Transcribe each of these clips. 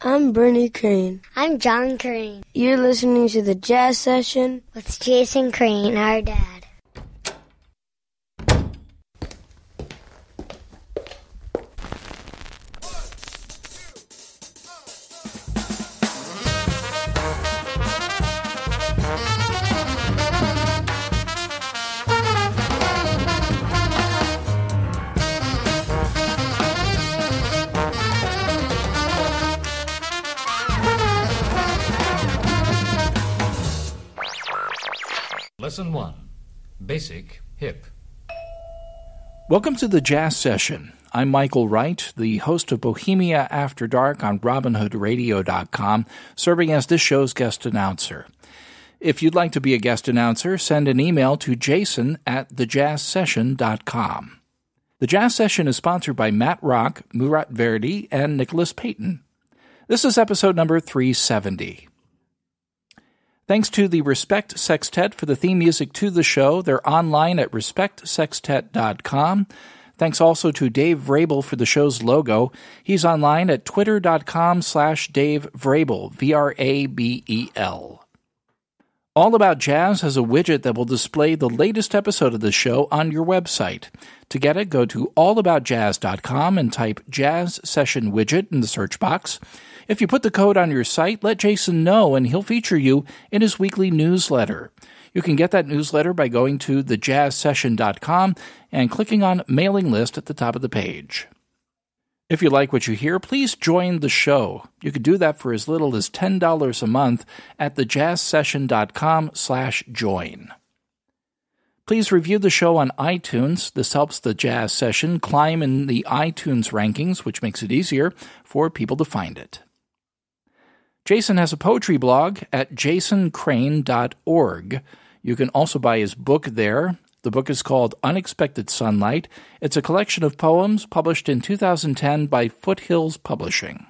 I'm Bernie Crane. I'm John Crane. You're listening to the Jazz Session with Jason Crane, our dad. Welcome to the Jazz Session. I'm Michael Wright, the host of Bohemia After Dark on RobinHoodRadio.com, serving as this show's guest announcer. If you'd like to be a guest announcer, send an email to jason at thejazzsession.com. The Jazz Session is sponsored by Matt Rock, Murat Verdi, and Nicholas Payton. This is episode number 370. Thanks to the Respect Sextet for the theme music to the show. They're online at respectsextet.com. Thanks also to Dave Vrabel for the show's logo. He's online at twitter.com slash Dave Vrabel, V-R-A-B-E-L. All About Jazz has a widget that will display the latest episode of the show on your website. To get it, go to allaboutjazz.com and type Jazz Session Widget in the search box. If you put the code on your site, let Jason know and he'll feature you in his weekly newsletter. You can get that newsletter by going to thejazzsession.com and clicking on mailing list at the top of the page. If you like what you hear, please join the show. You can do that for as little as $10 a month at thejazzsession.com slash join. Please review the show on iTunes. This helps the Jazz Session climb in the iTunes rankings, which makes it easier for people to find it. Jason has a poetry blog at jasoncrane.org. You can also buy his book there. The book is called Unexpected Sunlight. It's a collection of poems published in 2010 by Foothills Publishing.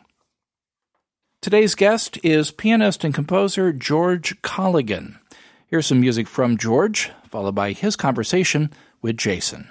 Today's guest is pianist and composer George Colligan. Here's some music from George, followed by his conversation with Jason.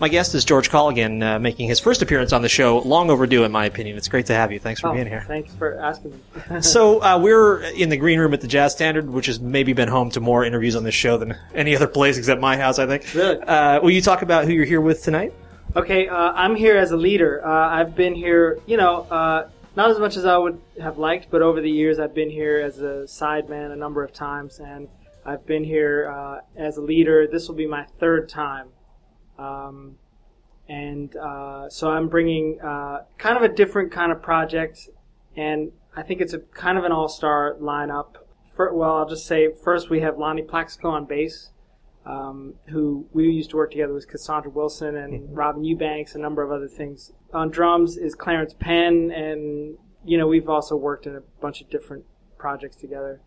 My guest is George Colligan, uh, making his first appearance on the show. Long overdue, in my opinion. It's great to have you. Thanks for Oh, being here. Thanks for asking me. so uh, we're in the green room at the Jazz Standard, which has maybe been home to more interviews on this show than any other place except my house. I think. Really? Uh, will you talk about who you're here with tonight? Okay, uh, I'm here as a leader. Uh, I've been here, you know, uh, not as much as I would have liked, but over the years I've been here as a sideman a number of times, and I've been here uh, as a leader. This will be my third time. Um, and uh, so I'm bringing uh, kind of a different kind of project, and I think it's a kind of an all-star lineup. For, well, I'll just say first we have Lonnie Plaxico on bass. um, who we used to work together with Cassandra Wilson and Robin Eubanks, a number of other things. On drums is Clarence Penn, and you know we've also worked in a bunch of different projects together.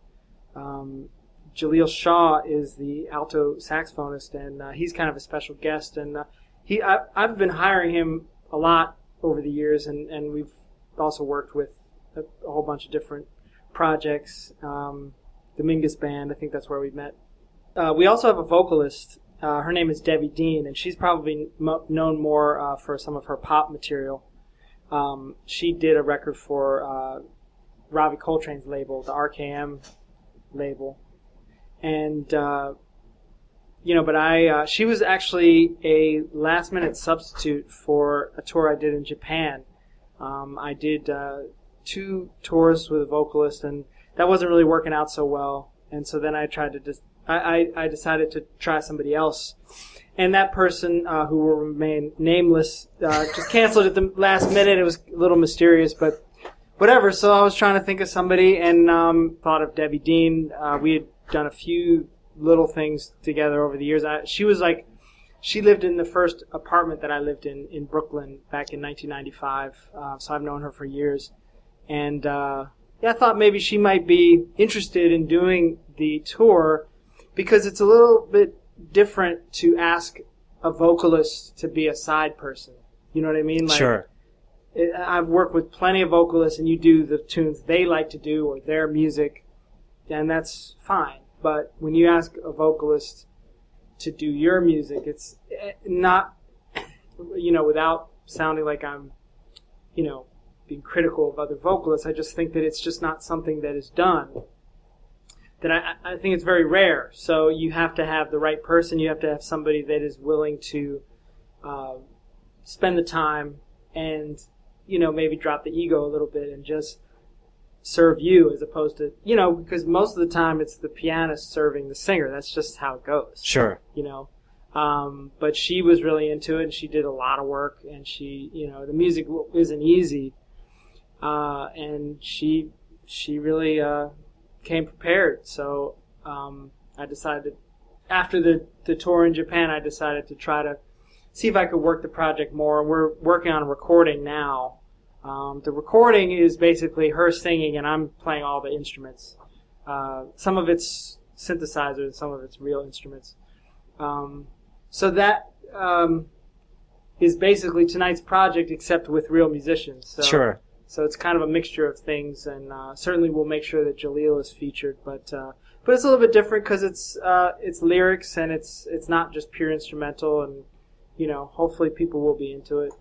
Um, Jaleel Shaw is the alto saxophonist, and uh, he's kind of a special guest. And uh, he, I, I've been hiring him a lot over the years, and, and we've also worked with a, a whole bunch of different projects. Um, Mingus Band, I think that's where we met. Uh, we also have a vocalist. Uh, her name is Debbie Deane, and she's probably known more uh, for some of her pop material. Um, she did a record for uh, Ravi Coltrane's label, the RKM label, and uh, you know, but I uh, she was actually a last minute substitute for a tour I did in Japan. Um, I did uh, two tours with a vocalist, and that wasn't really working out so well. And so then I tried to just I, I, decided to try somebody else. And that person, uh, who will remain nameless, uh, just canceled at the last minute. It was a little mysterious, but whatever. So I was trying to think of somebody and um, thought of Debbie Deane. Uh, we had done a few little things together over the years. I, she was like, she lived in the first apartment that I lived in in Brooklyn back in 1995. Uh, so I've known her for years, and uh, yeah, I thought maybe she might be interested in doing the tour because it's a little bit different to ask a vocalist to be a side person. You know what I mean? Like, sure. I've worked with plenty of vocalists, and you do the tunes they like to do or their music, and that's fine. But when you ask a vocalist to do your music, it's eh, not, you know, without sounding like I'm, you know, being critical of other vocalists. I just think that it's just not something that is done. That I, I think it's very rare. So you have to have the right person. You have to have somebody that is willing to uh, spend the time and you know maybe drop the ego a little bit and just serve you as opposed to you know because most of the time it's the pianist serving the singer. That's just how it goes. Sure. you know? Um, but she was really into it and she did a lot of work and she you know the music isn't easy. Uh, and she she really uh, came prepared. So um, I decided after the, the tour in Japan I decided to try to see if I could work the project more. We're working on a recording now um, the recording is basically her singing and I'm playing all the instruments uh, some of it's synthesizers some of it's real instruments um, so that um, is basically tonight's project, except with real musicians. So, Sure. So it's kind of a mixture of things, and uh, certainly we'll make sure that Jaleel is featured. But uh, but it's a little bit different because it's uh, it's lyrics and it's it's not just pure instrumental, and you know hopefully people will be into it.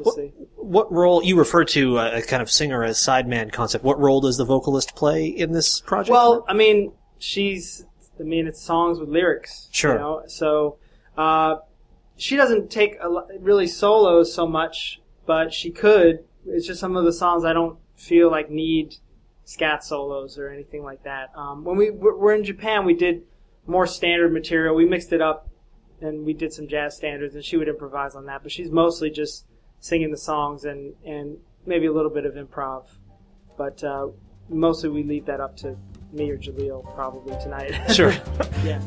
We'll What- role you refer to uh, a kind of singer as sideman concept? What role does the vocalist play in this project? Well, I mean, she's. I mean, it's songs with lyrics. Sure. You know? So, uh, she doesn't take a, really solos so much, but she could. It's just some of the songs I don't feel like need scat solos or anything like that. Um, when we w- were in Japan, we did more standard material. We mixed it up, and we did some jazz standards, and she would improvise on that. But she's mostly just singing the songs and and maybe a little bit of improv. But uh, mostly we leave that up to me or Jaleel probably tonight. sure. yeah.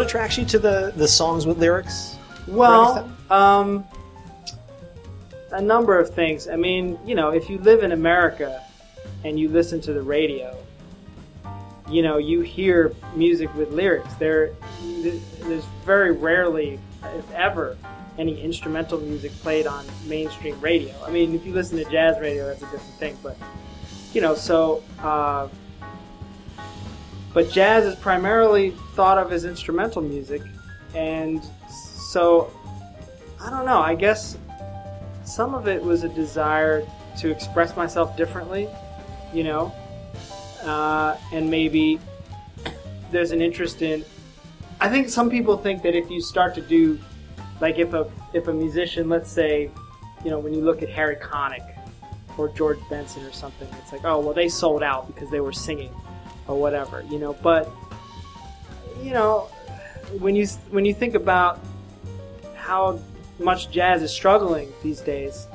What attracts you to the the songs with lyrics? Well, um, a number of things. I mean, you know, if you live in America and you listen to the radio, you know, you hear music with lyrics. There, there's very rarely, if ever, any instrumental music played on mainstream radio. I mean, if you listen to jazz radio, that's a different thing. But you know, so. Uh, but jazz is primarily thought of as instrumental music, and so I don't know. I guess some of it was a desire to express myself differently, you know, uh, and maybe there's an interest in. I think some people think that if you start to do, like if a if a musician, let's say, you know, when you look at Harry Connick or George Benson or something, it's like, oh well, they sold out because they were singing or whatever, you know. But you know, when you when you think about how much jazz is struggling these days,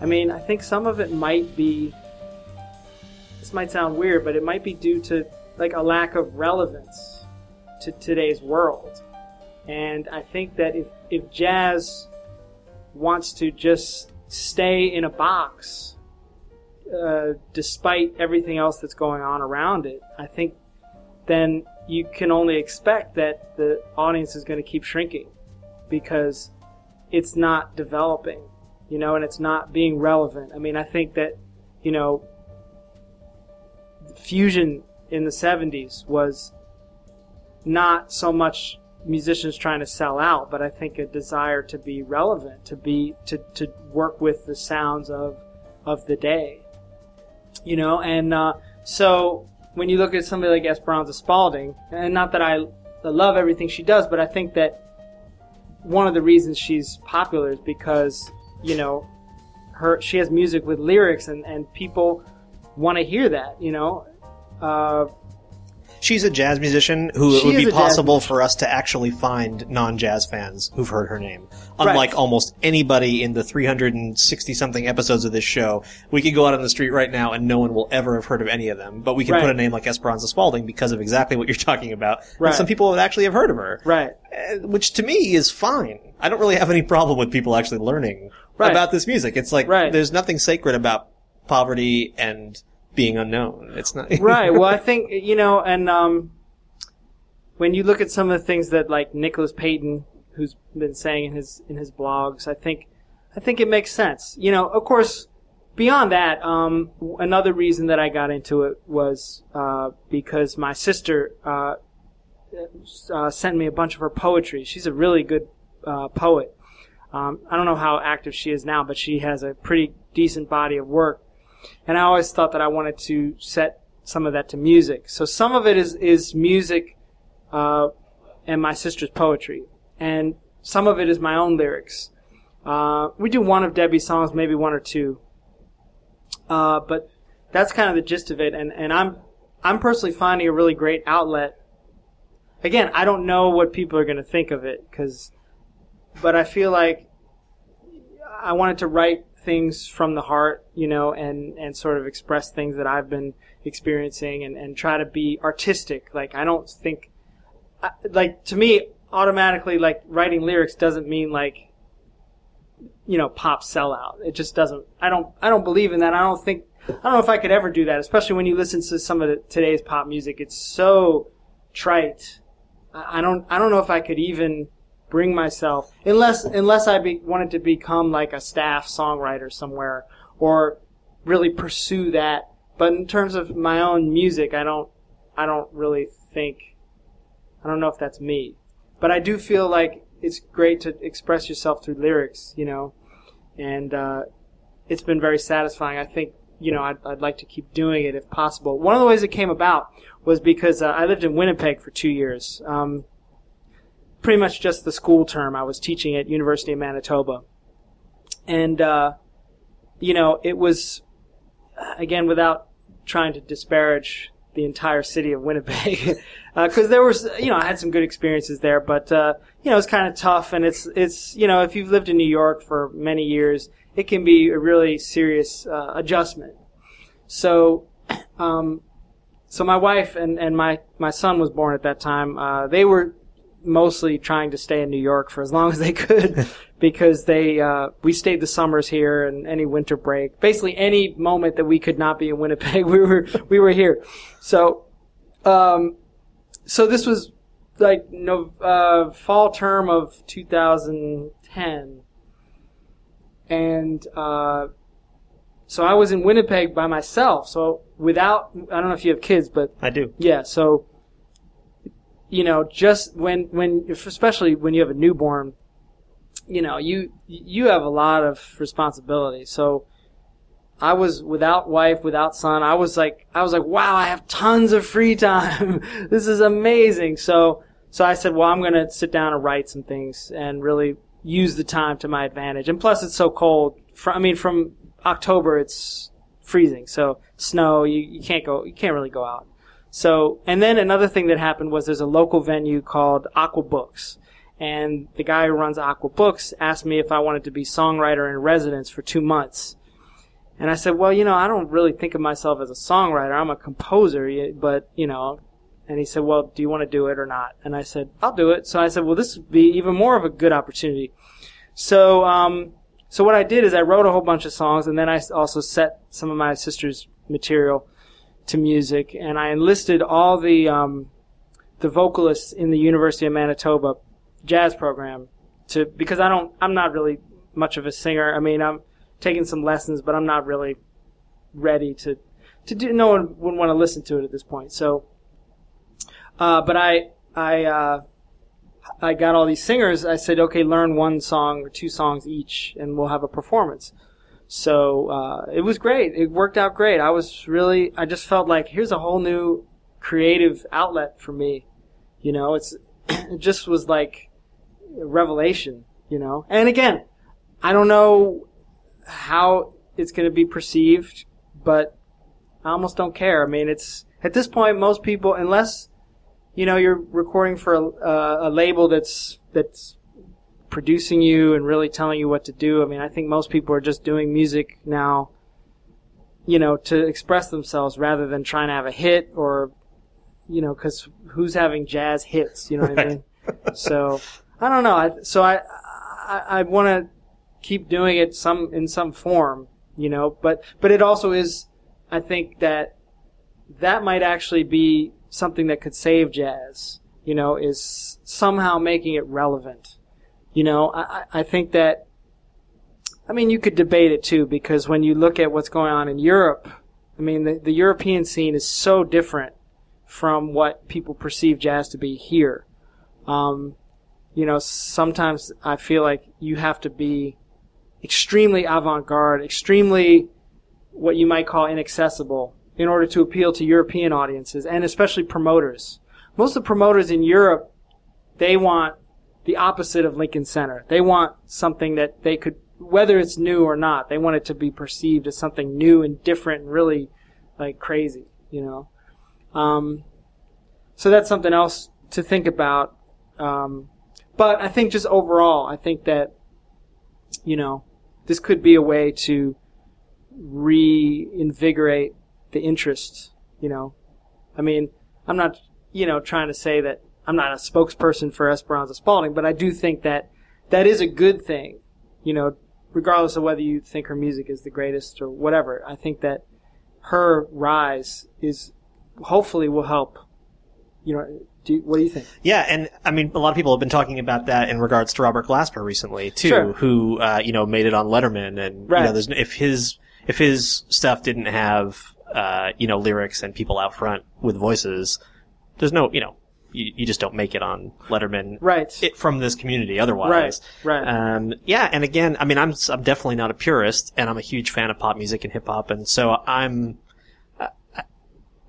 I mean, I think some of it might be. This might sound weird, but it might be due to like a lack of relevance to today's world. And I think that if, if jazz wants to just stay in a box uh, despite everything else that's going on around it, I think then you can only expect that the audience is going to keep shrinking because it's not developing, you know, and it's not being relevant. I mean, I think that, you know, fusion in the 70s was not so much musicians trying to sell out, but I think a desire to be relevant, to be to, to work with the sounds of of the day you know, and uh, so when you look at somebody like Esperanza Spalding, and not that I love everything she does, but I think that one of the reasons she's popular is because you know her she has music with lyrics, and and people want to hear that, you know. Uh, She's a jazz musician who it She would is be a jazz possible for us to actually find non-jazz fans who've heard her name. Unlike almost anybody in the 360 something episodes of this show, we could go out on the street right now and no one will ever have heard of any of them. But we can Right. put a name like Esperanza Spalding because of exactly what you're talking about. Right. And some people would actually have heard of her. right. Uh, Which to me is fine. I don't really have any problem with people actually learning Right. about this music. It's like, Right. there's nothing sacred about poverty and being unknown. It's not. right. Well, I think you know, and um, when you look at some of the things that like Nicholas Payton, who's been saying in his in his blogs, I think I think it makes sense. You know, of course, beyond that, um, another reason that I got into it was uh, because my sister uh, uh, sent me a bunch of her poetry. She's a really good uh, poet. Um, I don't know how active she is now, but she has a pretty decent body of work. And I always thought that I wanted to set some of that to music. So some of it is, is music uh, and my sister's poetry. And some of it is my own lyrics. Uh, we do one of Debbie's songs, maybe one or two. Uh, but that's kind of the gist of it. And, and I'm, I'm personally finding a really great outlet. Again, I don't know what people are going to think of it, cause, but I feel like I wanted to write things from the heart, you know, and, and sort of express things that I've been experiencing and, and try to be artistic. Like, I don't think, like, to me, automatically, like, writing lyrics doesn't mean, like, you know, pop sellout. It just doesn't, I don't, I don't believe in that. I don't think, I don't know if I could ever do that, especially when you listen to some of the, today's pop music. It's so trite. I I don't, I don't know if I could even bring myself unless unless I be, wanted to become like a staff songwriter somewhere or really pursue that. But in terms of my own music, I don't I don't really think I don't know if that's me. But I do feel like it's great to express yourself through lyrics, you know, and uh, it's been very satisfying. I think you know I'd, I'd like to keep doing it if possible. One of the ways it came about was because uh, I lived in Winnipeg for two years. Um, pretty much just the school term. I was teaching at University of Manitoba, and uh, you know it was again without trying to disparage the entire city of Winnipeg, because there was you know I had some good experiences there, but uh, you know it's kind of tough, and it's it's you know if you've lived in New York for many years, it can be a really serious uh, adjustment. So. Um, so my wife and, and my, my son was born at that time. Uh, they were mostly trying to stay in New York for as long as they could because they uh, we stayed the summers here and any winter break, basically any moment that we could not be in Winnipeg, we were we were here. So, um, so this was like no uh, fall term of 2010, and uh, so I was in Winnipeg by myself. So without I don't know if you have kids, but I do. yeah, so you know, just when when especially when you have a newborn, you know, you you have a lot of responsibility. So I was without wife, without son. I was like I was like, wow, I have tons of free time. this is amazing. So so I said, well, I'm going to sit down and write some things and really use the time to my advantage. And plus it's so cold. I mean from October it's freezing. So snow, you, you can't go you can't really go out. So, and then another thing that happened was there's a local venue called Aqua Books. And the guy who runs Aqua Books asked me if I wanted to be songwriter in residence for two months. And I said, well, you know, I don't really think of myself as a songwriter. I'm a composer, but, you know, and he said, well, do you want to do it or not? And I said, I'll do it. So I said, well, this would be even more of a good opportunity. So, um, so what I did is I wrote a whole bunch of songs and then I also set some of my sister's material to music, and I enlisted all the um, the vocalists in the University of Manitoba jazz program to because I don't I'm not really much of a singer. I mean I'm taking some lessons, but I'm not really ready to to do. No one would want to listen to it at this point. So, uh, but I I uh, I got all these singers. I said, okay, learn one song or two songs each, and we'll have a performance. So uh, it was great. It worked out great. I was really, I just felt like here's a whole new creative outlet for me. You know, it's it just was like a revelation. You know, and again, I don't know how it's going to be perceived, but I almost don't care. I mean, it's at this point, most people, unless you know you're recording for a, uh, a label that's that's producing you and really telling you what to do. I mean, I think most people are just doing music now, you know, to express themselves rather than trying to have a hit or, you know, because who's having jazz hits? You know what I mean? So I don't know. I, so I I, I want to keep doing it some in some form, you know. But but it also is, I think that that might actually be something that could save jazz. You know, is somehow making it relevant. You know, I, I think that, I mean, you could debate it too, because when you look at what's going on in Europe, I mean, the, the European scene is so different from what people perceive jazz to be here. Um, you know, sometimes I feel like you have to be extremely avant-garde, extremely what you might call inaccessible in order to appeal to European audiences and especially promoters. Most of the promoters in Europe, they want the opposite of Lincoln Center. They want something that they could, whether it's new or not, they want it to be perceived as something new and different and really like crazy, you know. Um, so that's something else to think about. Um, but I think just overall, I think that, you know, this could be a way to reinvigorate the interest, you know. I mean, I'm not, you know, trying to say that I'm not a spokesperson for Esperanza Spalding, but I do think that that is a good thing, you know, regardless of whether you think her music is the greatest or whatever. I think that her rise is hopefully will help. You know, do what do you think? Yeah, and I mean, a lot of people have been talking about that in regards to Robert Glasper recently too, Sure. who uh, you know made it on Letterman, and you know, there's if his if his stuff didn't have uh, you know lyrics and people out front with voices, there's no you know you, you just don't make it on Letterman Right. it, from this community otherwise. Right, right. Um, yeah, and again, I mean, I'm I'm definitely not a purist, and I'm a huge fan of pop music and hip hop, and so I'm. I-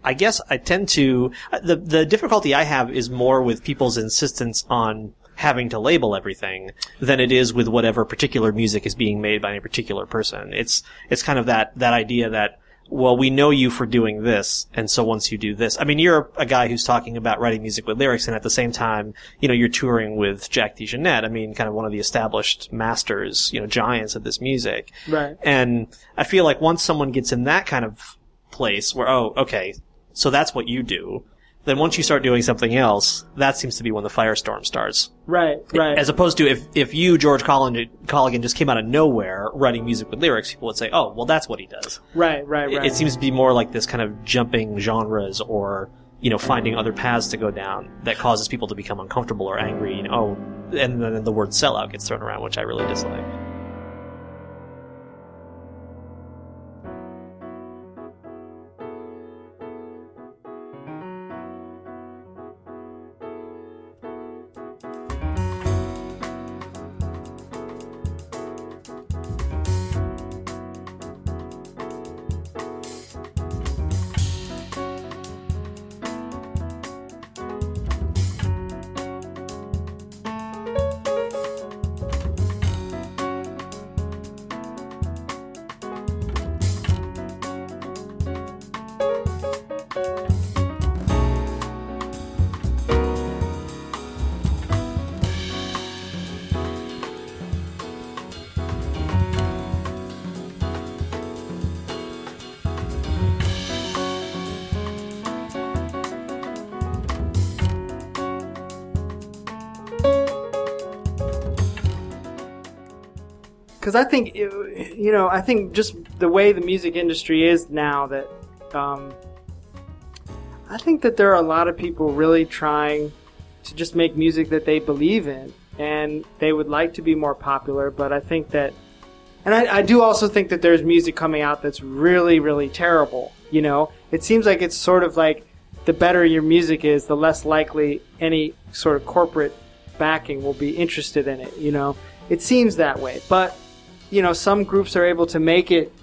I guess I tend to the the difficulty I have is more with people's insistence on having to label everything than it is with whatever particular music is being made by a particular person. It's it's kind of that that idea that well we know you for doing this and so once you do this I mean you're a guy who's talking about writing music with lyrics and at the same time you know you're touring with Jack DeJohnette I mean kind of one of the established masters you know giants of this music Right. and I feel like once someone gets in that kind of place where, oh, okay, so that's what you do, then once you start doing something else, that seems to be when the firestorm starts. Right, right. As opposed to if, if you, George Colligan, Colligan, just came out of nowhere writing music with lyrics, people would say, oh, well, that's what he does. right, right, It- right. It, seems to be more like this kind of jumping genres or, you know, finding other paths to go down that causes people to become uncomfortable or angry, you know, oh, and then the word sellout gets thrown around, which I really dislike. Because I think you know I think just the way the music industry is now that um, I think that there are a lot of people really trying to just make music that they believe in and they would like to be more popular but I think that and I, I do also think that there's music coming out that's really really terrible you know? It seems like it's sort of like the better your music is the less likely any sort of corporate backing will be interested in it you know? It seems that way but you know, some groups are able to make it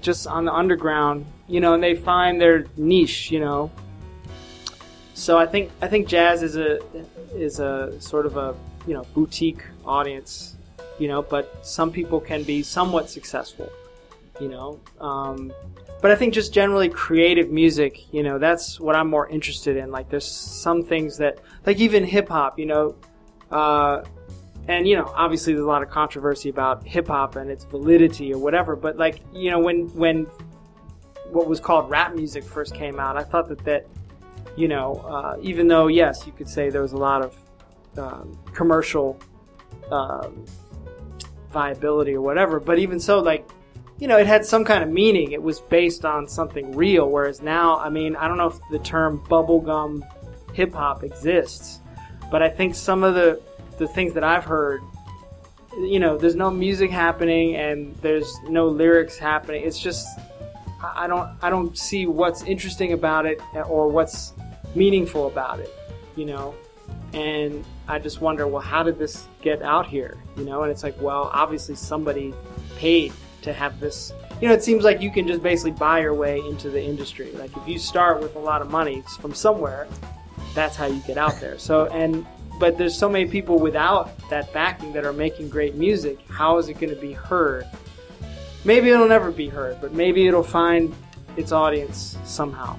just on the underground, you know, and they find their niche, you know. So I think I think jazz is a is a sort of a you know boutique audience, you know, but some people can be somewhat successful, you know. Um, but I think just generally creative music, you know, that's what I'm more interested in. Like, there's some things that, like even hip hop, you know, uh, and you know obviously there's a lot of controversy about hip hop and its validity or whatever but like you know when when what was called rap music first came out i thought that that you know uh, even though yes you could say there was a lot of um, commercial um, viability or whatever but even so like you know it had some kind of meaning. It was based on something real whereas now i mean i don't know if the term bubblegum hip hop exists but i think some of the the things that I've heard, you know, there's no music happening and there's no lyrics happening. It's just I don't I don't see what's interesting about it or what's meaningful about it, you know. And I just wonder, well, how did this get out here? You know, and it's like, well, obviously somebody paid to have this. You know, it seems like you can just basically buy your way into the industry. Like if you start with a lot of money from somewhere, that's how you get out there. So and but there's so many people without that backing that are making great music. How is it going to be heard? Maybe it'll never be heard, but maybe it'll find its audience somehow.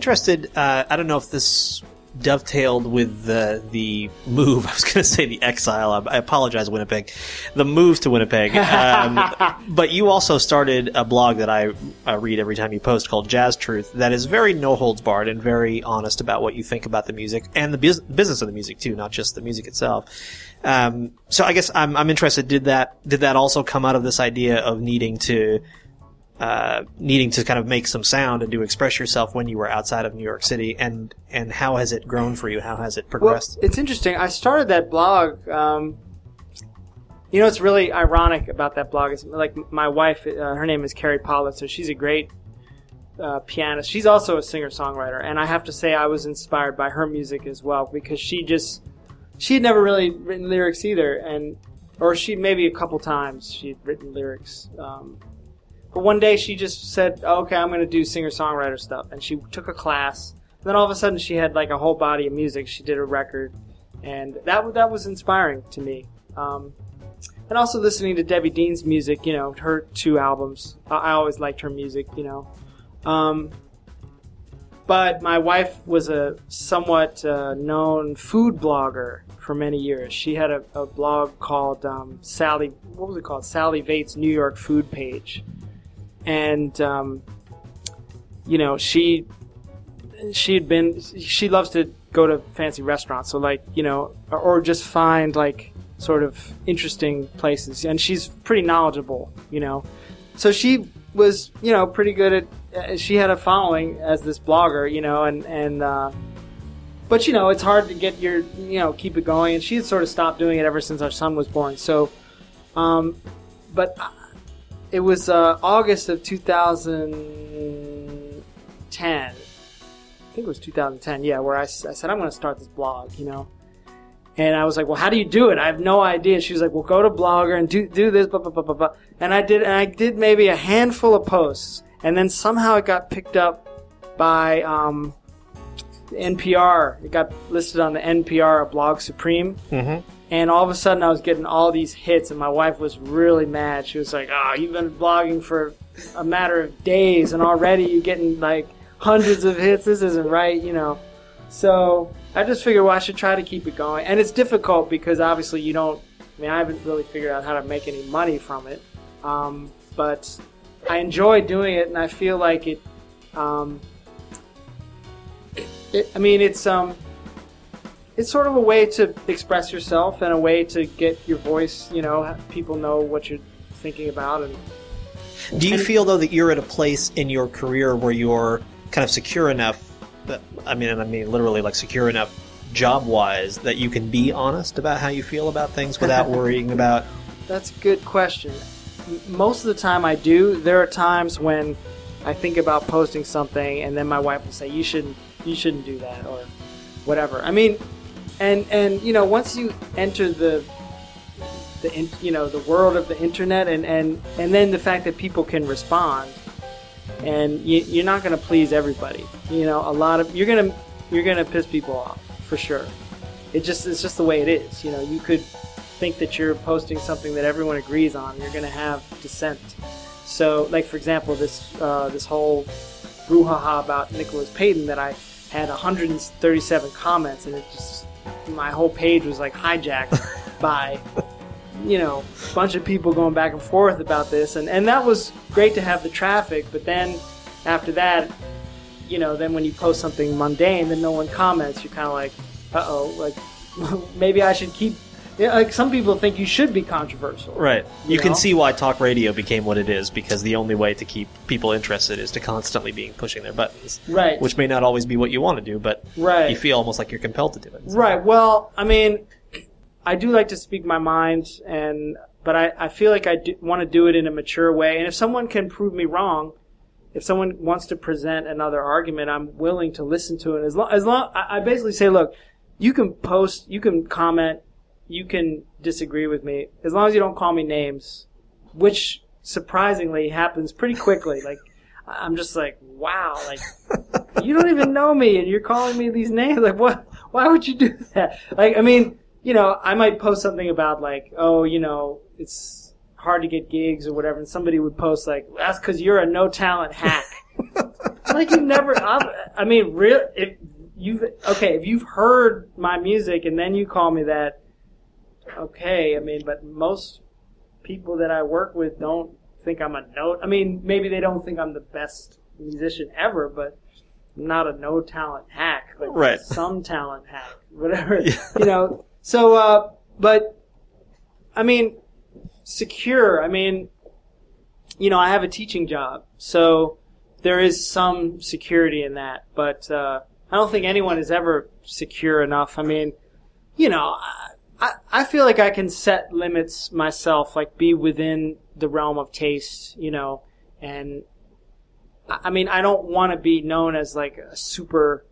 Interested. Uh, I don't know if this dovetailed with the the move. I was going to say the exile. I, I apologize, Winnipeg. The move to Winnipeg. Um, but you also started a blog that I uh, read every time you post called Jazz Truth. That is very no holds barred and very honest about what you think about the music and the bus- business of the music too, not just the music itself. Um, so I guess I'm I'm interested. Did that did that also come out of this idea of needing to uh, needing to kind of make some sound and to express yourself when you were outside of New York City, and and how has it grown for you? How has it Well, progressed? it's interesting. I started that blog. Um, you know, it's really ironic about that blog. Is like my wife. Uh, her name is Kerry Politzer. She's a great uh, pianist. She's also a singer songwriter, and I have to say I was inspired by her music as well because she just she had never really written lyrics either, and or she maybe a couple times she'd written lyrics. Um, but one day she just said, oh, "Okay, I'm going to do singer songwriter stuff," and she took a class. And then all of a sudden, she had like a whole body of music. She did a record, and that that was inspiring to me. Um, and also listening to Debbie Deane's music, you know, her two albums. I, always liked her music, you know. Um, but my wife was a somewhat uh, known food blogger for many years. She had a, a blog called um, Sally. What was it called? Sally Vate's New York Food Page, and um, you know she she had been she loves to go to fancy restaurants. So like you know, or, or just find like sort of interesting places, and she's pretty knowledgeable. You know, so she was you know pretty good at. She had a following as this blogger, you know, and and. Uh, but you know, it's hard to get your you know keep it going, and she had sort of stopped doing it ever since our son was born. So, um, but it was uh, August of 2010. I think it was 2010. Yeah, where I said I'm going to start this blog, you know. And I was like, "Well, how do you do it? I have no idea." She was like, "Well, go to Blogger and do do this." Blah, blah, blah, blah, blah. And I did, and I did maybe a handful of posts, and then somehow it got picked up by um, NPR. It got listed on the NPR Blog Supreme. Mhm. And all of a sudden, I was getting all these hits, and my wife was really mad. She was like, "Oh, you've been blogging for a matter of days, and already you're getting like hundreds of hits. This isn't right, you know." So I just figured, well, I should try to keep it going. And it's difficult because obviously you don't. I mean, I haven't really figured out how to make any money from it, um, but I enjoy doing it, and I feel like it. Um, it I mean, it's um, it's sort of a way to express yourself and a way to get your voice. You know, people know what you're thinking about, and Do you feel though that you're at a place in your career where you're kind of secure enough? That, I mean, and I mean literally like secure enough job wise that you can be honest about how you feel about things without worrying about. That's a good question. Most of the time I do. There are times when I think about posting something and then my wife will say you shouldn't you shouldn't do that or whatever. I mean, and and you know, once you enter the the in, you know, the world of the internet and and and then the fact that people can respond and you, you're not going to please everybody. You know, a lot of you're going to you're going to piss people off for sure. It just it's just the way it is. You know, you could think that you're posting something that everyone agrees on. You're going to have dissent. So, like for example, this uh, this whole brouhaha about Nicholas Payton that I had 137 comments, and it just my whole page was like hijacked by you know a bunch of people going back and forth about this, and and that was great to have the traffic. But then after that, you know, then when you post something mundane, then no one comments. You're kind of like, uh oh, like maybe I should keep. Yeah, like some people think you should be controversial. Right. You, You can know? see why talk radio became what it is because the only way to keep people interested is to constantly be pushing their buttons. Right. Which may not always be what you want to do, but Right. you feel almost like you're compelled to do it. Right. Well, I mean, I do like to speak my mind, and but I, I feel like I do, want to do it in a mature way. And if someone can prove me wrong, if someone wants to present another argument, I'm willing to listen to it. As long as long, I, I basically say, look, you can post, you can comment, you can disagree with me, as long as you don't call me names, which surprisingly happens pretty quickly. Like. I'm just like, wow, like you don't even know me and you're calling me these names. Like, what? Why would you do that? Like, I mean, you know, I might post something about like, oh, you know, it's hard to get gigs or whatever, and somebody would post like, that's because you're a no talent hack. like you never. I'm, I mean, real. If you've okay if you've heard my music and then you call me that, okay. I mean, but most people that I work with don't think I'm a note. I mean, maybe they don't think I'm the best musician ever, but I'm not a no talent hack. Like Right. Some talent hack, whatever. You know. So, uh, but I mean, secure. I mean, you know, I have a teaching job, so there is some security in that. But uh, I don't think anyone is ever secure enough. I mean, you know, I, I, I feel like I can set limits myself, like be within the realm of taste, you know, and I I mean, I don't want to be known as like a super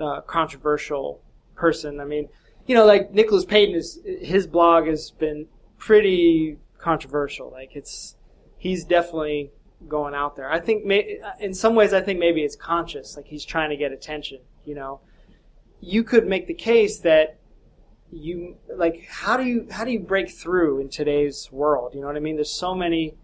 uh, controversial person. I mean, you know, like Nicholas Payton is his blog has been pretty controversial. Like it's he's definitely going out there. I think may, in some ways, I think maybe it's conscious. Like he's trying to get attention. You know, you could make the case that you like how do you how do you break through in today's world? You know what I mean? There's so many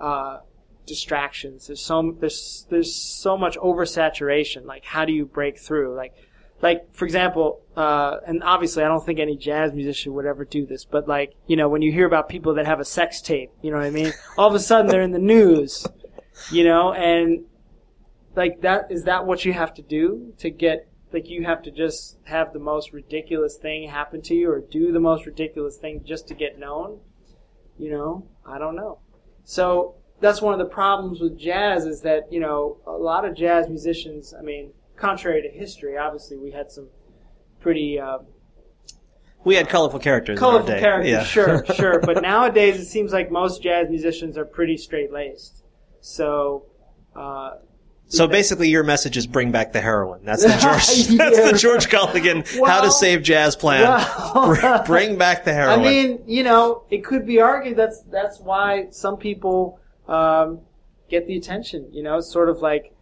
uh, distractions. There's so there's there's so much oversaturation. Like how do you break through? Like like for example, uh, and obviously I don't think any jazz musician would ever do this, but like you know when you hear about people that have a sex tape, you know what I mean? All of a sudden they're in the news, you know, and like that is that what you have to do to get like you have to just have the most ridiculous thing happen to you or do the most ridiculous thing just to get known you know i don't know so that's one of the problems with jazz is that you know a lot of jazz musicians i mean contrary to history obviously we had some pretty uh, We had colorful characters. colorful in our day. characters Yeah. sure sure but nowadays it seems like most jazz musicians are pretty straight laced so uh, So basically, your message is bring back the heroin. That's the George. Yeah. That's the George Colligan how to save jazz plan. well- bring back the heroin. I mean, you know, it could be argued that's that's why some people um, get the attention. You know, it's sort of like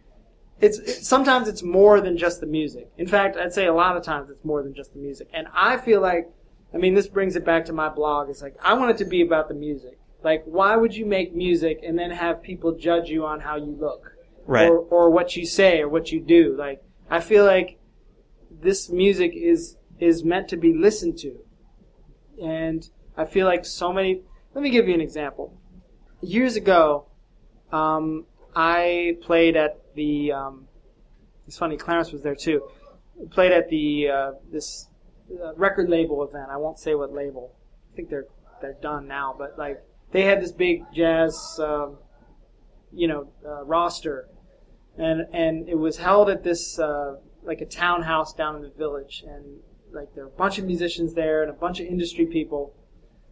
it's it, sometimes it's more than just the music. In fact, I'd say a lot of times it's more than just the music. And I feel like, I mean, this brings it back to my blog. It's like I want it to be about the music. Like, why would you make music and then have people judge you on how you look? Right. Or, or what you say or what you do. Like, I feel like this music is is meant to be listened to and I feel like so many. Let me give you an example. Years ago, um, I played at the. Um, it's funny, Clarence was there too. Played at the uh, this uh, record label event. I won't say what label. I think they're they're done now, but like they had this big jazz, um, you know, uh, roster, and and it was held at this uh, like a townhouse down in the village, and like there were a bunch of musicians there and a bunch of industry people,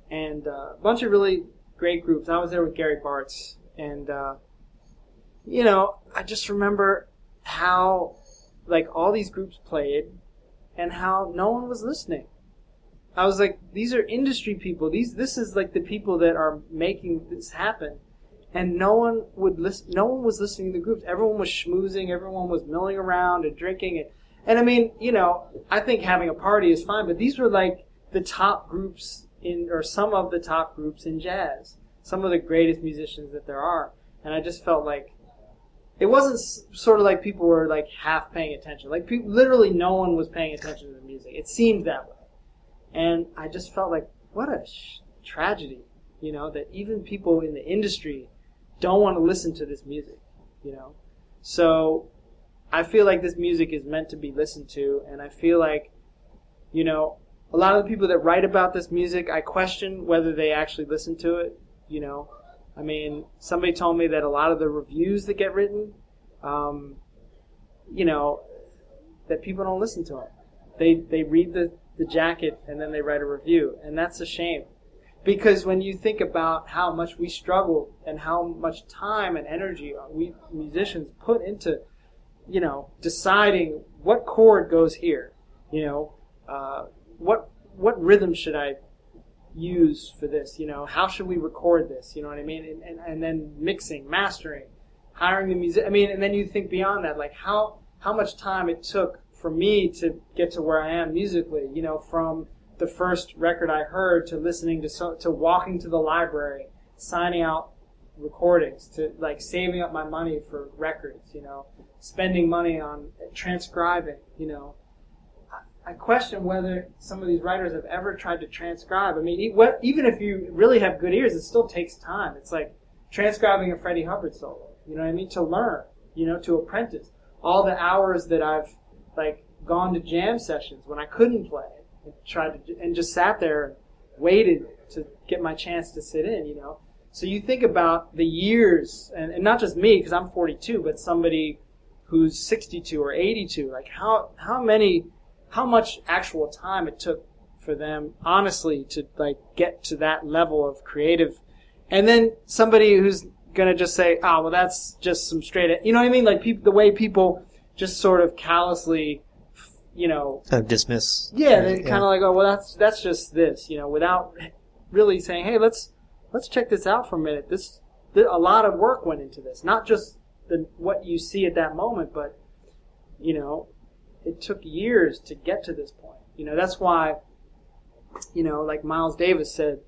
and uh, a bunch of really great groups. I was there with Gary Bartz, and uh, you know, I just remember how like all these groups played, and how no one was listening. I was like, these are industry people. These this is like the people that are making this happen, and no one would listen. No one was listening to the groups. Everyone was schmoozing. Everyone was milling around and drinking. And, and I mean, you know, I think having a party is fine, but these were like the top groups in, or some of the top groups in jazz. Some of the greatest musicians that there are. And I just felt like it wasn't s- sort of like people were like half paying attention. Like pe- literally no one was paying attention to the music. It seemed that way. And I just felt like, what a sh- tragedy, you know, that even people in the industry don't want to listen to this music, you know. So I feel like this music is meant to be listened to, and I feel like, you know, a lot of the people that write about this music, I question whether they actually listen to it, you know. I mean, somebody told me that a lot of the reviews that get written, um, you know, that people don't listen to them. They they read the the jacket and then they write a review, and that's a shame. Because when you think about how much we struggle and how much time and energy we musicians put into, you know, deciding what chord goes here, you know, uh, what what rhythm should I use for this, you know, how should we record this, you know what I mean, and and, and then mixing, mastering, hiring the music. I mean, and then you think beyond that, like how how much time it took for me to get to where I am musically, you know, from the first record I heard to listening to so, to walking to the library, signing out recordings to like saving up my money for records, you know, spending money on transcribing, you know. I- question whether some of these writers have ever tried to transcribe. I mean, even if you really have good ears, it still takes time. It's like transcribing a Freddie Hubbard solo. You know what I mean? To learn, you know, to apprentice. All the hours that I've like gone to jam sessions when I couldn't play and tried to and just sat there and waited to get my chance to sit in. You know, so you think about the years, and, and not just me because I'm 42, but somebody who's 62 or 82. Like how how many how much actual time it took for them honestly to like get to that level of creative and then somebody who's gonna just say, "Oh, well, that's just some straight," you know what I mean? Like people, the way people just sort of callously, you know, Kind of dismiss. yeah, they kind of like, "Oh, well, that's that's just this," you know, without really saying, "Hey, let's let's check this out for a minute." This, th- a lot of work went into this, not just the what you see at that moment, but you know, it took years to get to this point. You know, that's why, you know, like Miles Davis said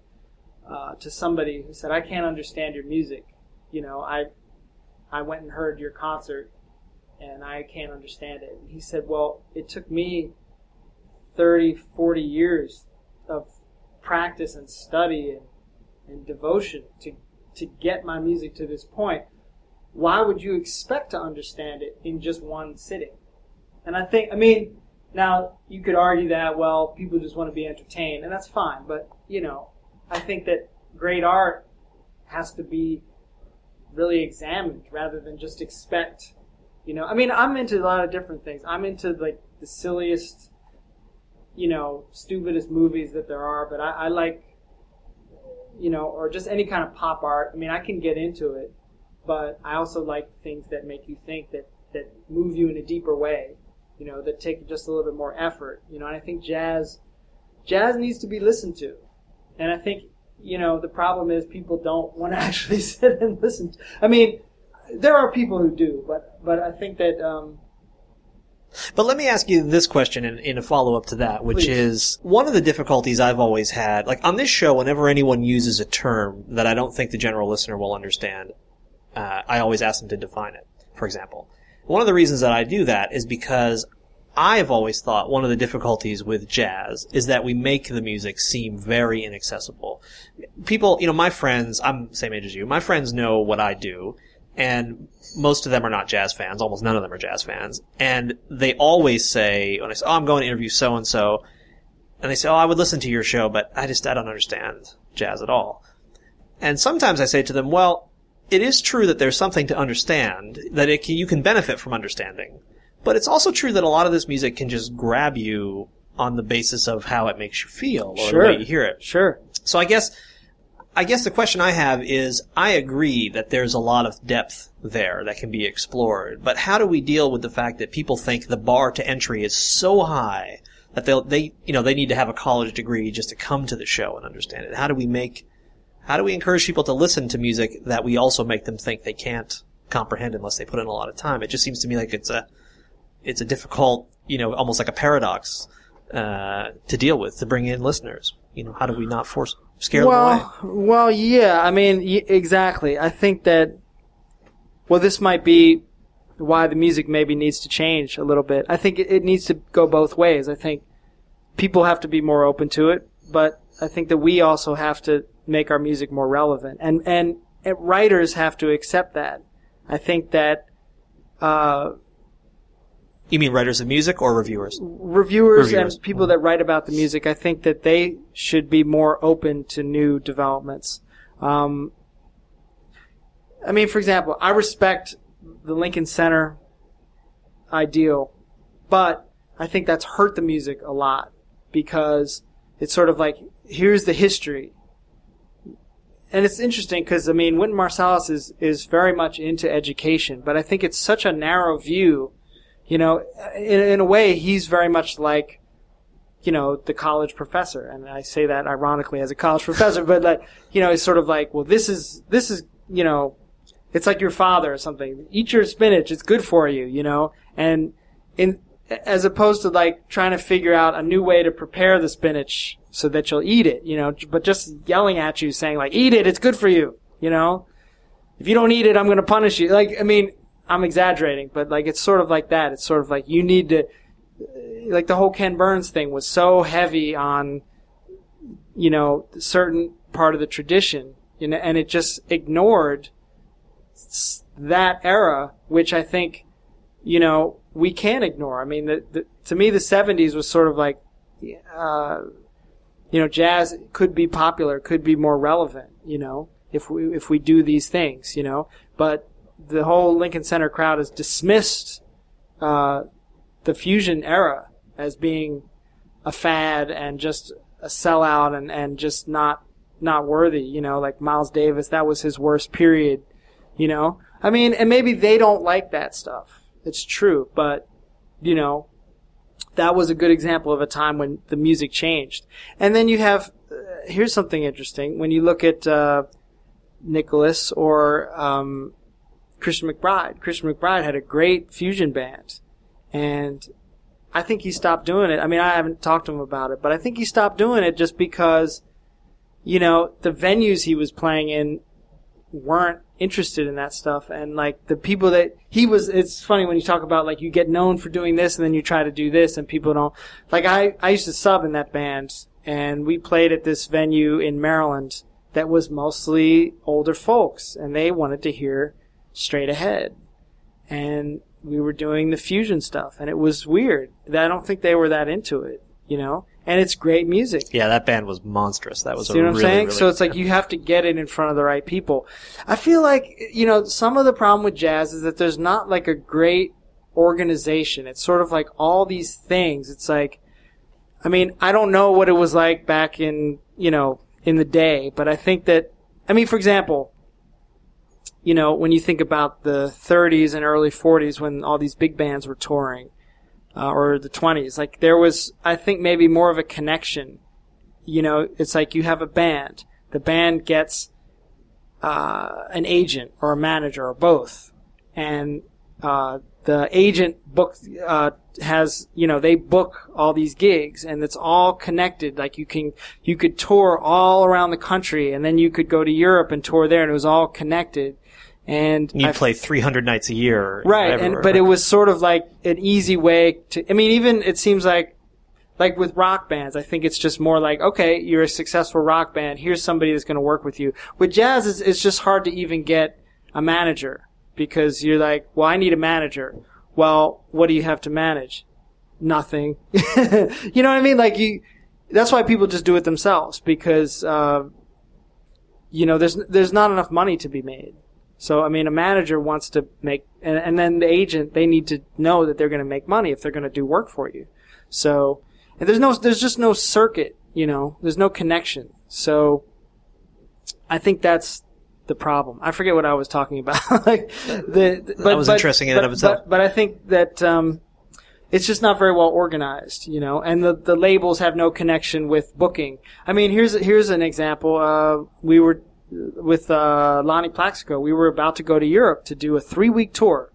uh, to somebody who said, "I can't understand your music." You know, I I went and heard your concert, and I can't understand it. And he said, "Well, it took me 30, 40 years of practice and study and, and devotion to to get my music to this point. Why would you expect to understand it in just one sitting?" And I think, I mean, now you could argue that well, people just want to be entertained, and that's fine. But you know, I think that great art has to be really examined rather than just expect. You know, I mean, I'm into a lot of different things. I'm into like the silliest, you know, stupidest movies that there are, but I, I like, you know, or just any kind of pop art. I mean, I can get into it, but I also like things that make you think that that move you in a deeper way. You know, that take just a little bit more effort. You know, and I think jazz, jazz needs to be listened to, and I think you know the problem is people don't want to actually sit and listen. To, I mean, there are people who do, but but I think that um, But let me ask you this question in, in a follow up to that, which Please. is one of the difficulties I've always had. Like on this show, whenever anyone uses a term that I don't think the general listener will understand, uh, I always ask them to define it. For example, one of the reasons that I do that is because I have always thought one of the difficulties with jazz is that we make the music seem very inaccessible. People, you know, my friends, I'm the same age as you, my friends know what I do, and most of them are not jazz fans, almost none of them are jazz fans, and they always say, when I say, oh, I'm going to interview so and so, and they say, oh, I would listen to your show, but I just, I don't understand jazz at all. And sometimes I say to them, well, it is true that there's something to understand, that it can, you can benefit from understanding. But it's also true that a lot of this music can just grab you on the basis of how it makes you feel or Sure. the way you hear it. sure, So I guess, I guess the question I have is, I agree that there's a lot of depth there that can be explored, but how do we deal with the fact that people think the bar to entry is so high that they'll, they, you know, they need to have a college degree just to come to the show and understand it? How do we make, how do we encourage people to listen to music that we also make them think they can't comprehend unless they put in a lot of time? It just seems to me like it's a, it's a difficult, you know, almost like a paradox, uh, to deal with, to bring in listeners. You know, how do we not force, scare them away? well, well, yeah. I mean, y- exactly. I think that. Well, this might be why the music maybe needs to change a little bit. I think it, it needs to go both ways. I think people have to be more open to it, but I think that we also have to make our music more relevant, and and, and writers have to accept that. I think that. Uh, You mean writers of music or reviewers? reviewers, Reviewers. and people that write about the music, I think that they should be more open to new developments. Um, I mean, for example, I respect the Lincoln Center ideal, but I think that's hurt the music a lot because it's sort of like here's the history. And it's interesting because I mean, Wynton Marsalis is is very much into education, but I think it's such a narrow view you know, in, in a way, he's very much like, you know, the college professor. And I say that ironically as a college professor, but like, you know, it's sort of like, well, this is, this is, you know, it's like your father or something. Eat your spinach. It's good for you, you know, and in, as opposed to like trying to figure out a new way to prepare the spinach so that you'll eat it, you know, but just yelling at you saying like, eat it. It's good for you, you know? if you don't eat it, I'm going to punish you. Like, I mean, I'm exaggerating, but like it's sort of like that. It's sort of like you need to, like the whole Ken Burns thing was so heavy on, you know, certain part of the tradition, you know, and it just ignored that era, which I think, you know, we can't ignore. I mean, the, the, to me, the '70s was sort of like, uh, you know, jazz could be popular, could be more relevant, you know, if we if we do these things, you know. But the whole Lincoln Center crowd has dismissed uh, the fusion era as being a fad and just a sellout and, and just not not worthy, you know, like Miles Davis, that was his worst period, you know. I mean, and maybe they don't like that stuff. It's true, but you know, that was a good example of a time when the music changed. And then you have uh, here's something interesting when you look at uh, Nicholas or um, Christian McBride. Christian McBride had a great fusion band, and I think he stopped doing it. I mean, I haven't talked to him about it, but I think he stopped doing it just because, you know, the venues he was playing in weren't interested in that stuff, and like the people that he was. It's funny when you talk about like you get known for doing this, and then you try to do this, and people don't. Like I, I used to sub in that band, and we played at this venue in Maryland that was mostly older folks, and they wanted to hear straight ahead. And we were doing the fusion stuff, and it was weird. I don't think they were that into it, you know? And it's great music. Yeah, that band was monstrous. That was See a what I'm saying? really- so it's like you have to get it in front of the right people. I feel like, you know, some of the problem with jazz is that there's not like a great organization. It's sort of like all these things. It's like, I mean, I don't know what it was like back in, you know, in the day, but I think that, I mean, for example, you know, when you think about the 30s and early 40s when all these big bands were touring, uh, or the 20s, like there was, I think maybe more of a connection. You know, it's like you have a band. The band gets, uh, an agent or a manager or both. And, uh, the agent book, uh, has, you know, they book all these gigs and it's all connected. Like you can, you could tour all around the country and then you could go to Europe and tour there and it was all connected. And You play 300 nights a year. right and but it was sort of like an easy way to i mean even it seems like like with rock bands i think it's just more like okay you're a successful rock band here's somebody that's going to work with you. With jazz it's, it's just hard to even get a manager because you're like well i need a manager. Well what do you have to manage? Nothing. You know what i mean? Like you that's why people just do it themselves because uh, you know there's there's not enough money to be made so I mean, a manager wants to make, and, and then the agent they need to know that they're going to make money if they're going to do work for you. So and there's no, there's just no circuit, you know, there's no connection. So I think that's the problem. I forget what I was talking about. like the, the- but, was but- interesting in and of itself. But, but I think that um, it's just not very well organized, you know, and the, the labels have no connection with booking. I mean, here's here's an example. Uh, we were with uh, Lonnie Plaxico. We were about to go to Europe to do a three week tour.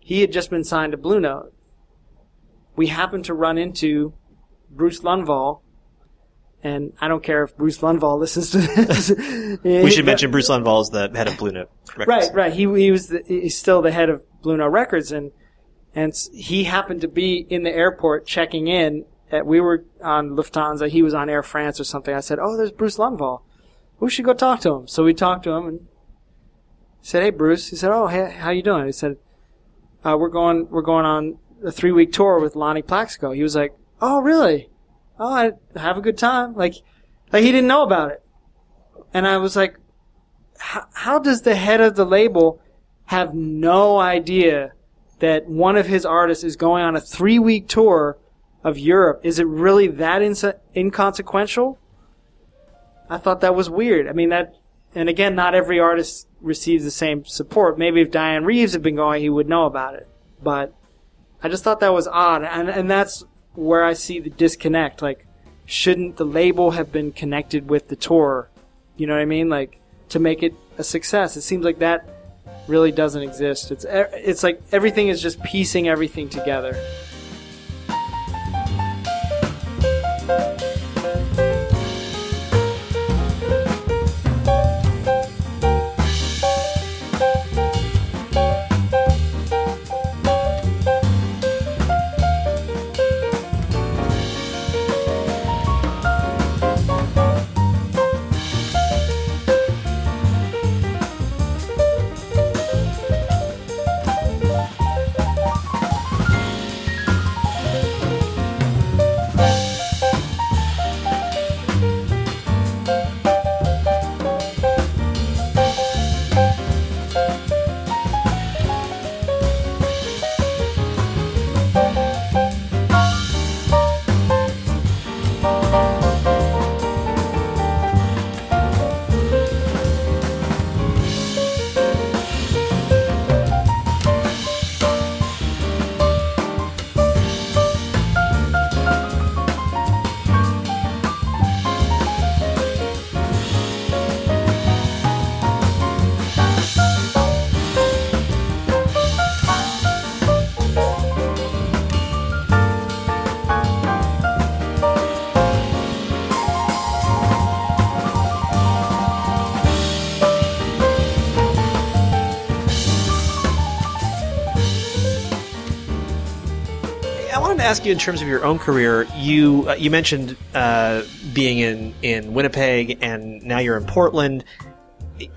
He had just been signed to Blue Note. We happened to run into Bruce Lundvall, and I don't care if Bruce Lundvall listens to this. we should mention Bruce Lundvall is the head of Blue Note. Records. Right, right. He he was the, he's still the head of Blue Note Records, and and he happened to be in the airport checking in. At, we were on Lufthansa. He was on Air France or something. I said, "Oh, there's Bruce Lundvall. We should go talk to him." So we talked to him and said, "Hey, Bruce." He said, "Oh, hey, how you doing?" He said, uh, "We're going we're going on a three week tour with Lonnie Plaxico." He was like, "Oh, really? Oh, I have a good time." Like, like he didn't know about it, and I was like, how, does the head of the label have no idea that one of his artists is going on a three week tour of Europe? Is it really that inconsequential? I thought that was weird. I mean, that, and again, not every artist receives the same support. Maybe if Dianne Reeves had been going, he would know about it. But I just thought that was odd. And, and that's where I see the disconnect. Like, shouldn't the label have been connected with the tour? You know what I mean? Like, to make it a success. It seems like that really doesn't exist. It's it's like everything is just piecing everything together. Ask you in terms of your own career. You uh, you mentioned uh, being in in Winnipeg, and now you're in Portland,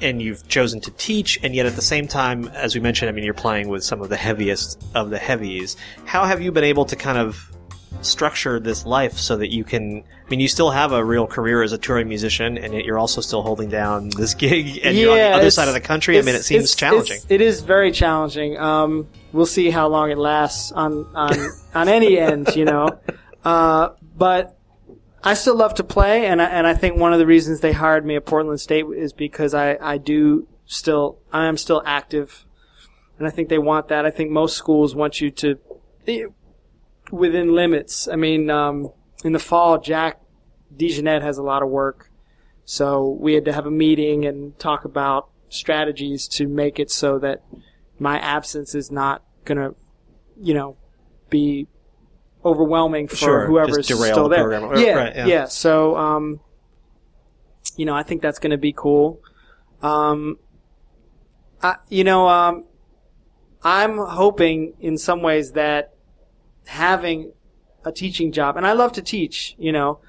and you've chosen to teach, and yet at the same time, as we mentioned, I mean, you're playing with some of the heaviest of the heavies. How have you been able to kind of structure this life so that you can? I mean, you still have a real career as a touring musician, and yet you're also still holding down this gig, and you're on the other side of the country. I mean, it seems challenging. it's- It is very challenging. Um, we'll see how long it lasts on on on any end, you know. Uh, but I still love to play, and I, and I think one of the reasons they hired me at Portland State is because I I do still I am still active, and I think they want that. I think most schools want you to eh, within limits. I mean, um, in the fall, Jack DeJohnette has a lot of work. So we had to have a meeting and talk about strategies to make it so that my absence is not going to, you know, be overwhelming for Sure, whoever's just still the there. Yeah, Right, yeah. yeah. So, um, you know, I think that's going to be cool. Um, I, you know, um, I'm hoping in some ways that having a teaching job, and I love to teach, you know,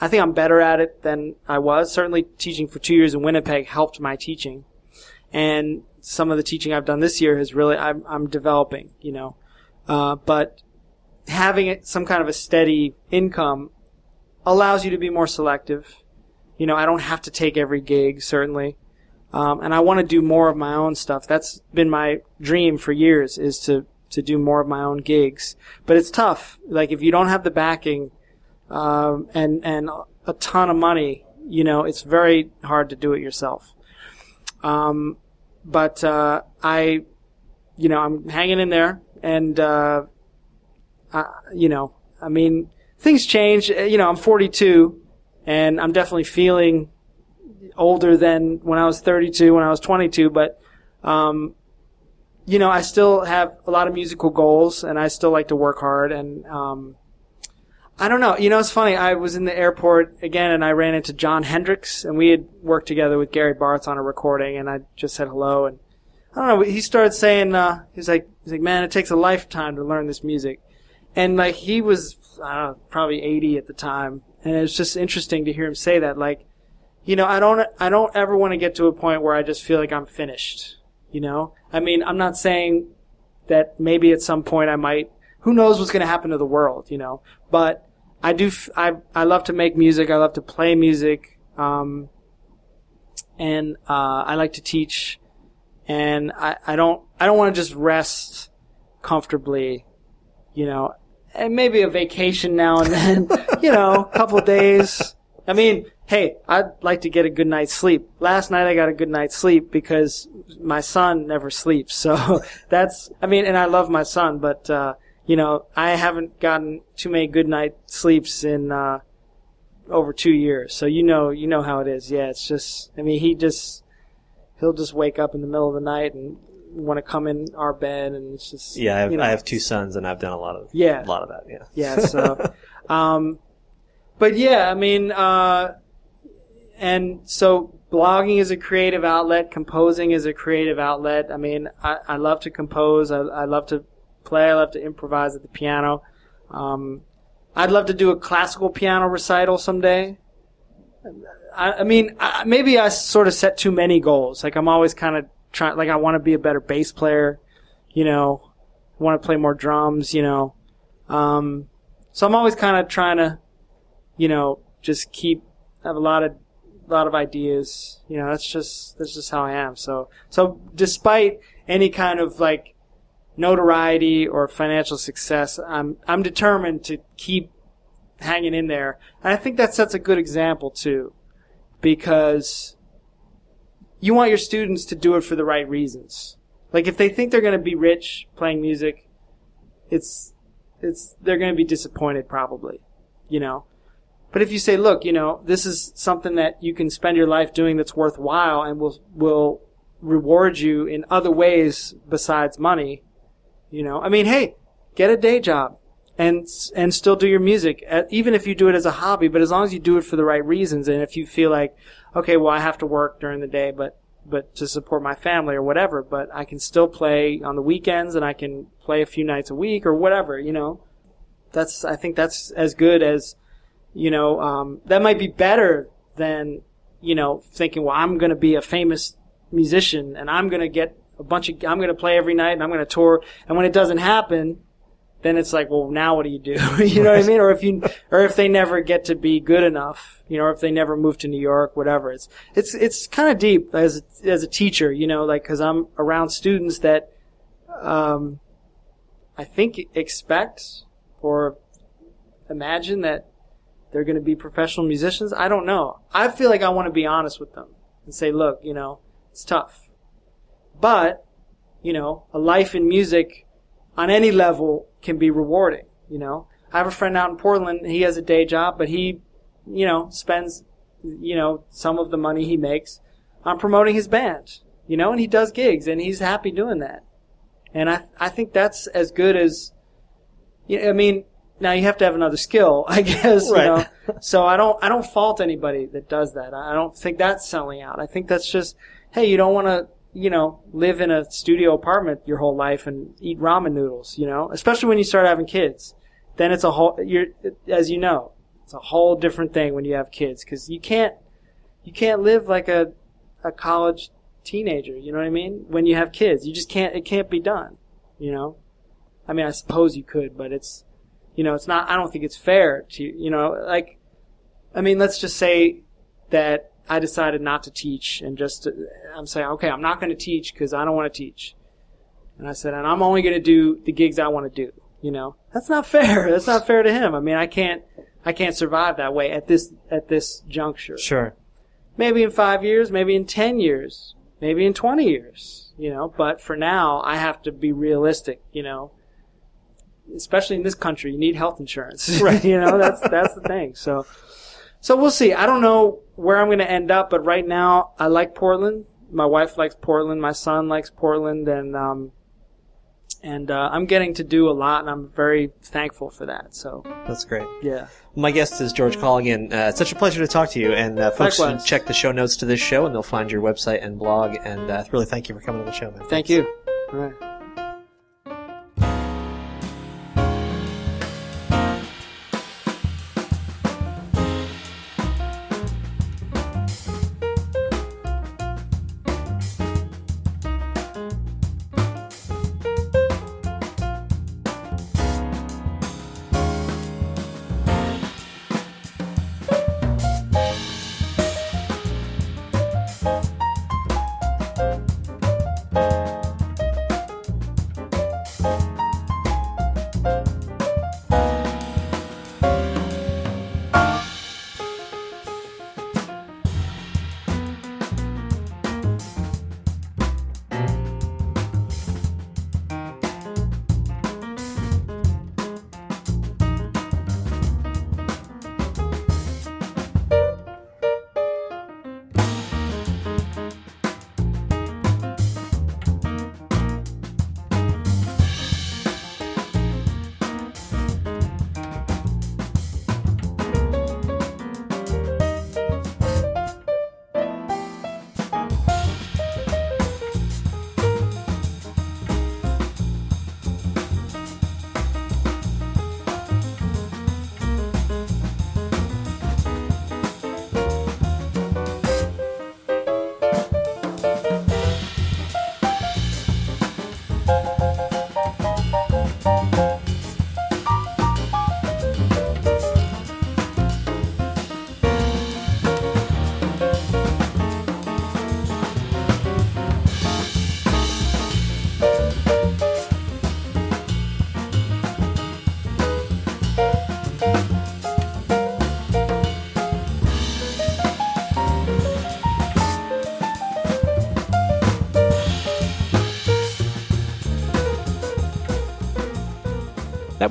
I think I'm better at it than I was. Certainly teaching for two years in Winnipeg helped my teaching. And some of the teaching I've done this year has really, I'm, I'm developing, you know. Uh, but having some kind of a steady income allows you to be more selective. You know, I don't have to take every gig, certainly. Um, and I want to do more of my own stuff. That's been my dream for years is to, to do more of my own gigs. But it's tough. Like if you don't have the backing, um, and and a ton of money. You know, it's very hard to do it yourself. Um, but uh, I, you know, I'm hanging in there, and uh, I, you know, I mean, things change. Uh, You know, I'm 42, and I'm definitely feeling older than when I was 32, when I was 22. But um, you know, I still have a lot of musical goals, and I still like to work hard, and um, I don't know. You know, it's funny. I was in the airport again, and I ran into Jon Hendricks, and we had worked together with Gary Bartz on a recording, and I just said hello, and I don't know. He started saying, uh, he's like, he's like, man, it takes a lifetime to learn this music, and like he was, I don't know, probably 80 at the time, and it was just interesting to hear him say that. Like, you know, I don't, I don't ever want to get to a point where I just feel like I'm finished. You know, I mean, I'm not saying that maybe at some point I might. Who knows what's going to happen to the world? You know, but I do. F- I I love to make music. I love to play music. Um, and uh, I like to teach. And I, I don't I don't want to just rest comfortably, you know. And maybe a vacation now and then, you know, a couple days. I mean, hey, I'd like to get a good night's sleep. Last night I got a good night's sleep because my son never sleeps. So that's, I mean, and I love my son, but, uh, you know, I haven't gotten too many good night sleeps in, uh, over two years. So you know, you know how it is. Yeah, it's just, I mean, he just, he'll just wake up in the middle of the night and want to come in our bed and it's just, Yeah, I have, you know, I have two sons, and I've done a lot of Yeah. a lot of that. Yeah, yeah. So, um, but yeah, I mean, uh, and so blogging is a creative outlet. Composing is a creative outlet. I mean, I, I love to compose. I, I love to play. I love to improvise at the piano. Um, I'd love to do a classical piano recital someday. I, I mean, I, maybe I sort of set too many goals. Like I'm always kind of trying, like I want to be a better bass player, you know, want to play more drums, you know. Um, so I'm always kind of trying to, you know, just keep have a lot of lot of ideas. You know, that's just that's just how I am. So so despite any kind of like notoriety or financial success, I'm I'm determined to keep hanging in there. And I think that sets a good example too, because you want your students to do it for the right reasons. Like if they think they're going to be rich playing music, it's it's they're going to be disappointed probably, you know. But if you say, look, you know, this is something that you can spend your life doing that's worthwhile and will will reward you in other ways besides money, you know. I mean, hey, get a day job and and still do your music, even if you do it as a hobby. But as long as you do it for the right reasons, and if you feel like, okay, well, I have to work during the day, but but to support my family or whatever, but I can still play on the weekends and I can play a few nights a week or whatever, you know. That's I think that's as good as you know. Um, that might be better than you know thinking, well, I'm going to be a famous musician and I'm going to get a bunch of I'm going to play every night and I'm going to tour. And when it doesn't happen, then it's like, well, now what do you do? you know what I mean? Or if you, or if they never get to be good enough, you know, or if they never move to New York, whatever. It's, it's, it's kind of deep as, a, as a teacher, you know, like, cause I'm around students that, um, I think expect or imagine that they're going to be professional musicians. I don't know. I feel like I want to be honest with them and say, look, you know, it's tough. But, you know, a life in music on any level can be rewarding, you know. I have a friend out in Portland, he has a day job, but he, you know, spends, you know, some of the money he makes on promoting his band, you know, and he does gigs and he's happy doing that. And I, I think that's as good as, you know, I mean, now you have to have another skill, I guess, Right. you know. So I don't, I don't fault anybody that does that. I don't think that's selling out. I think that's just, hey, you don't want to, you know, live in a studio apartment your whole life and eat ramen noodles, you know, especially when you start having kids. Then it's a whole, you're, as you know, it's a whole different thing when you have kids because you can't, you can't live like a, a college teenager, you know what I mean? When you have kids, you just can't, it can't be done, you know? I mean, I suppose you could, but it's, you know, it's not, I don't think it's fair to, you know, like, I mean, let's just say that I decided not to teach and just, I'm saying, okay, I'm not going to teach because I don't want to teach. And I said, and I'm only going to do the gigs I want to do, you know? That's not fair. That's not fair to him. I mean, I can't, I can't survive that way at this, at this juncture. Sure. Maybe in five years, maybe in ten years, maybe in 20 years, you know, but for now, I have to be realistic, you know? Especially in this country, you need health insurance. Right. you know, that's, that's the thing. So, so we'll see. I don't know where I'm going to end up, but right now I like Portland. My wife likes Portland. My son likes Portland, and um, and uh, I'm getting to do a lot, and I'm very thankful for that. So That's great. yeah, My guest is George Colligan. Uh, it's such a pleasure to talk to you. And uh, folks Likewise. should check the show notes to this show, and they'll find your website and blog. And uh, really, thank you for coming on the show, man. thank you. All right.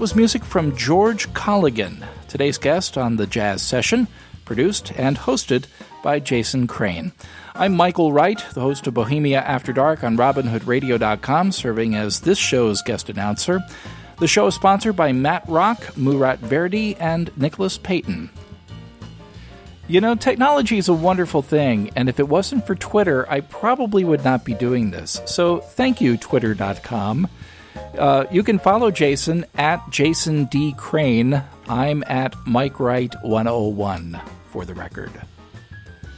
Was music from George Colligan, today's guest on the Jazz Session, produced and hosted by Jason Crane. I'm Michael Wright, the host of Bohemia After Dark on RobinHoodRadio.com, serving as this show's guest announcer. The show is sponsored by Matt Rock, Murat Verdi, and Nicholas Payton. You know, technology is a wonderful thing, and if it wasn't for Twitter, I probably would not be doing this. So thank you, Twitter.com. Uh, you can follow Jason at Jason D. Crane. I'm at Mike Wright 101 for the record.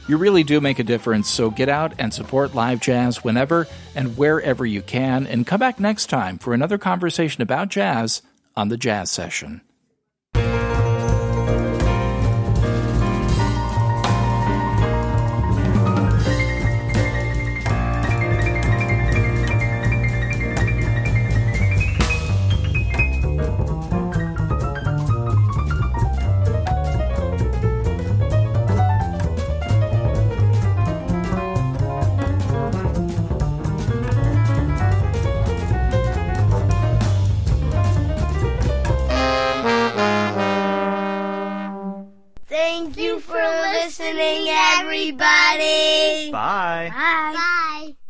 You really do make a difference, so get out and support live jazz whenever and wherever you can, and come back next time for another conversation about jazz on the Jazz Session.